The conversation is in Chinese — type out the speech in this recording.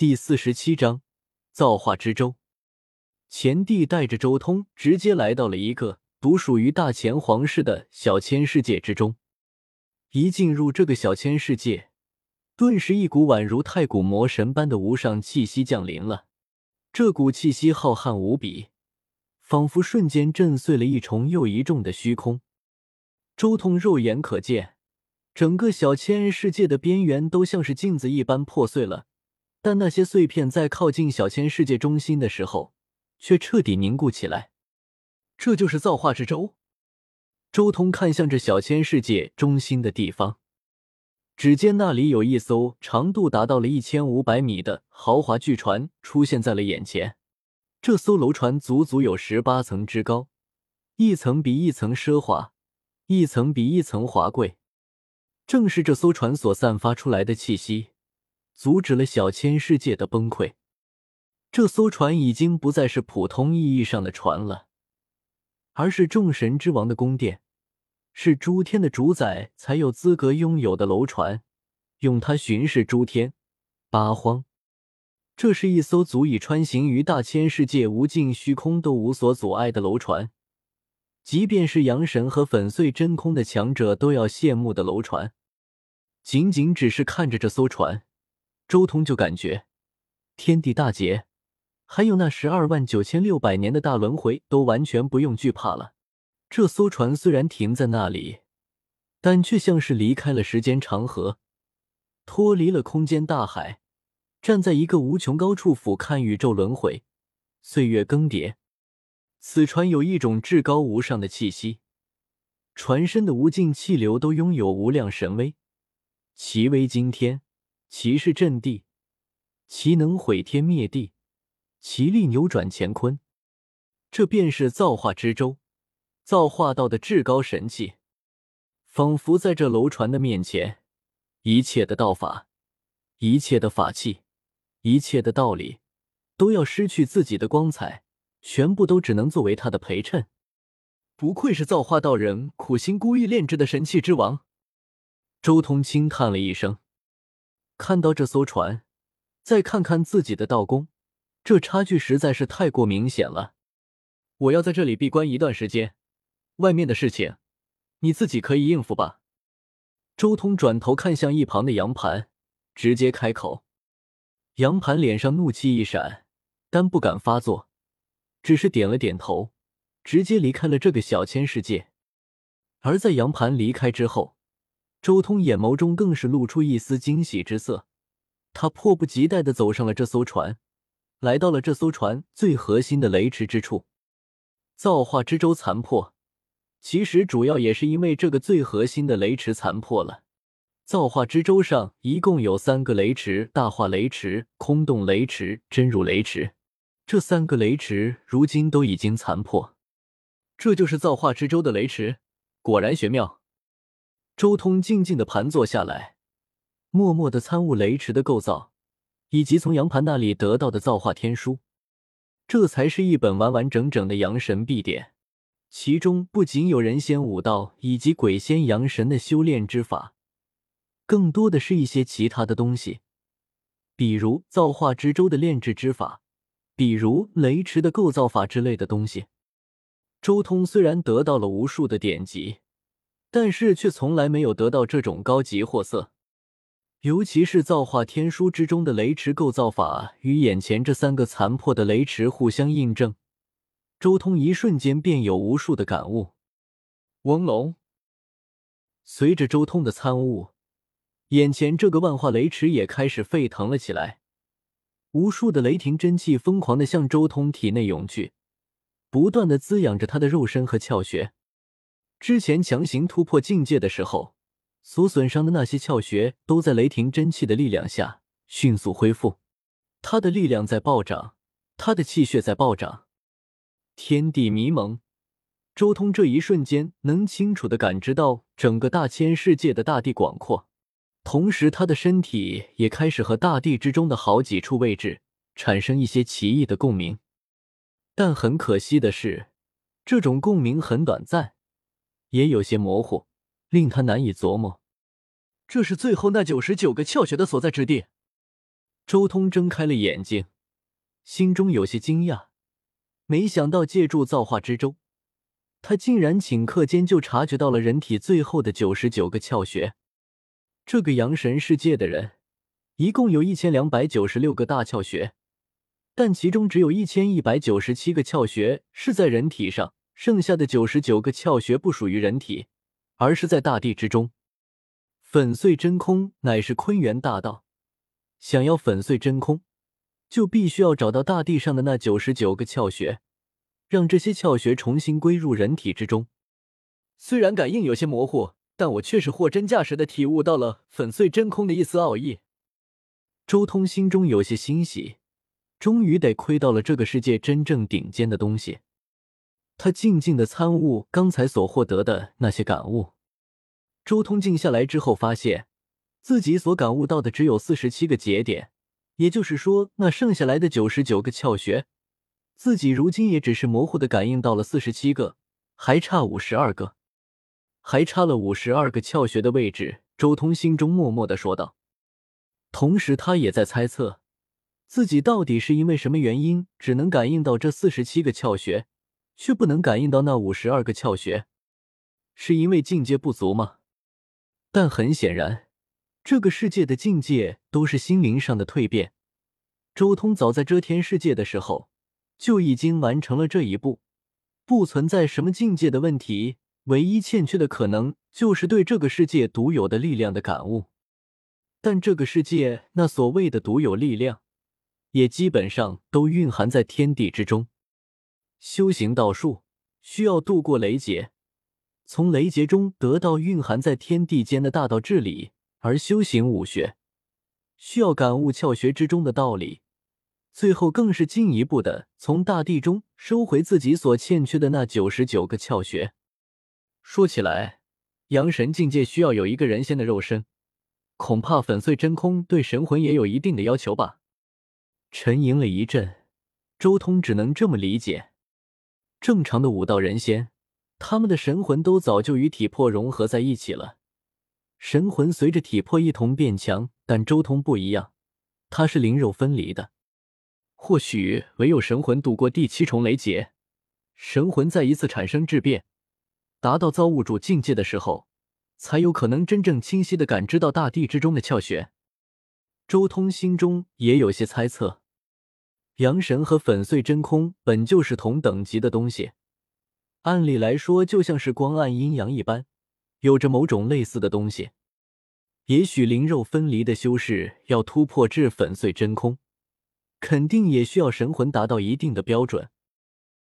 第四十七章造化之舟。前帝带着周通直接来到了一个独属于大前皇室的小千世界之中。一进入这个小千世界，顿时一股宛如太古魔神般的无上气息降临了。这股气息浩瀚无比，仿佛瞬间震碎了一重又一重的虚空。周通肉眼可见，整个小千世界的边缘都像是镜子一般破碎了。但那些碎片在靠近小千世界中心的时候，却彻底凝固起来。这就是造化之舟。周通看向这小千世界中心的地方，只见那里有一艘长度达到了一千五百米的豪华巨船出现在了眼前。这艘楼船足足有十八层之高，一层比一层奢华，一层比一层华贵。正是这艘船所散发出来的气息。阻止了小千世界的崩溃。这艘船已经不再是普通意义上的船了，而是众神之王的宫殿，是诸天的主宰才有资格拥有的楼船，用它巡视诸天八荒。这是一艘足以穿行于大千世界无尽虚空都无所阻碍的楼船，即便是阳神和粉碎真空的强者都要羡慕的楼船。仅仅只是看着这艘船。周通就感觉天地大劫，还有那十二万九千六百年的大轮回都完全不用惧怕了。这艘船虽然停在那里，但却像是离开了时间长河，脱离了空间大海，站在一个无穷高处俯瞰宇宙轮回、岁月更迭。此船有一种至高无上的气息，船身的无尽气流都拥有无量神威，其威惊天。其势震地，其能毁天灭地，其力扭转乾坤。这便是造化之舟，造化道的至高神器。仿佛在这楼船的面前，一切的道法，一切的法器，一切的道理，都要失去自己的光彩，全部都只能作为他的陪衬。不愧是造化道人苦心孤诣炼制的神器之王。周通轻叹了一声。看到这艘船，再看看自己的道宫，这差距实在是太过明显了。我要在这里闭关一段时间，外面的事情你自己可以应付吧。周通转头看向一旁的杨盘，直接开口。杨盘脸上怒气一闪，但不敢发作，只是点了点头，直接离开了这个小千世界。而在杨盘离开之后，周通眼眸中更是露出一丝惊喜之色，他迫不及待的走上了这艘船，来到了这艘船最核心的雷池之处。造化之舟残破，其实主要也是因为这个最核心的雷池残破了。造化之舟上一共有三个雷池：大化雷池、空洞雷池、真如雷池。这三个雷池如今都已经残破，这就是造化之舟的雷池，果然玄妙。周通静静的盘坐下来，默默的参悟雷池的构造，以及从杨盘那里得到的造化天书。这才是一本完完整整的阳神必典，其中不仅有人仙武道以及鬼仙阳神的修炼之法，更多的是一些其他的东西，比如造化之舟的炼制之法，比如雷池的构造法之类的东西。周通虽然得到了无数的典籍。但是却从来没有得到这种高级货色，尤其是造化天书之中的雷池构造法与眼前这三个残破的雷池互相印证，周通一瞬间便有无数的感悟。嗡隆，随着周通的参悟，眼前这个万化雷池也开始沸腾了起来，无数的雷霆真气疯狂的向周通体内涌去，不断的滋养着他的肉身和窍穴。之前强行突破境界的时候，所损伤的那些窍穴，都在雷霆真气的力量下迅速恢复。他的力量在暴涨，他的气血在暴涨。天地迷蒙，周通这一瞬间能清楚的感知到整个大千世界的大地广阔，同时他的身体也开始和大地之中的好几处位置产生一些奇异的共鸣。但很可惜的是，这种共鸣很短暂。也有些模糊，令他难以琢磨。这是最后那九十九个窍穴的所在之地。周通睁开了眼睛，心中有些惊讶，没想到借助造化之舟，他竟然顷刻间就察觉到了人体最后的九十九个窍穴。这个阳神世界的人，一共有一千两百九十六个大窍穴，但其中只有一千一百九十七个窍穴是在人体上，剩下的九十九个窍穴不属于人体，而是在大地之中。粉碎真空乃是坤元大道，想要粉碎真空，就必须要找到大地上的那九十九个窍穴，让这些窍穴重新归入人体之中。虽然感应有些模糊。但我却是货真价实的体悟到了粉碎真空的一丝奥义。周通心中有些欣喜，终于得窥到了这个世界真正顶尖的东西。他静静的参悟刚才所获得的那些感悟。周通静下来之后，发现自己所感悟到的只有四十七个节点，也就是说，那剩下来的九十九个窍穴，自己如今也只是模糊的感应到了四十七个，还差五十二个。还差了五十二个窍穴的位置，周通心中默默的说道。同时，他也在猜测，自己到底是因为什么原因，只能感应到这四十七个窍穴，却不能感应到那五十二个窍穴？是因为境界不足吗？但很显然，这个世界的境界都是心灵上的蜕变。周通早在遮天世界的时候，就已经完成了这一步，不存在什么境界的问题。唯一欠缺的可能就是对这个世界独有的力量的感悟，但这个世界那所谓的独有力量，也基本上都蕴含在天地之中。修行道术需要度过雷劫，从雷劫中得到蕴含在天地间的大道治理；而修行武学需要感悟窍穴之中的道理，最后更是进一步的从大地中收回自己所欠缺的那九十九个窍穴。说起来，阳神境界需要有一个人仙的肉身，恐怕粉碎真空对神魂也有一定的要求吧。沉吟了一阵，周通只能这么理解：正常的武道人仙，他们的神魂都早就与体魄融合在一起了，神魂随着体魄一同变强。但周通不一样，他是灵肉分离的。或许唯有神魂度过第七重雷劫，神魂再一次产生质变。达到造物主境界的时候，才有可能真正清晰的感知到大地之中的窍穴。周通心中也有些猜测，阳神和粉碎真空本就是同等级的东西，按理来说就像是光暗阴阳一般，有着某种类似的东西。也许灵肉分离的修士要突破至粉碎真空，肯定也需要神魂达到一定的标准。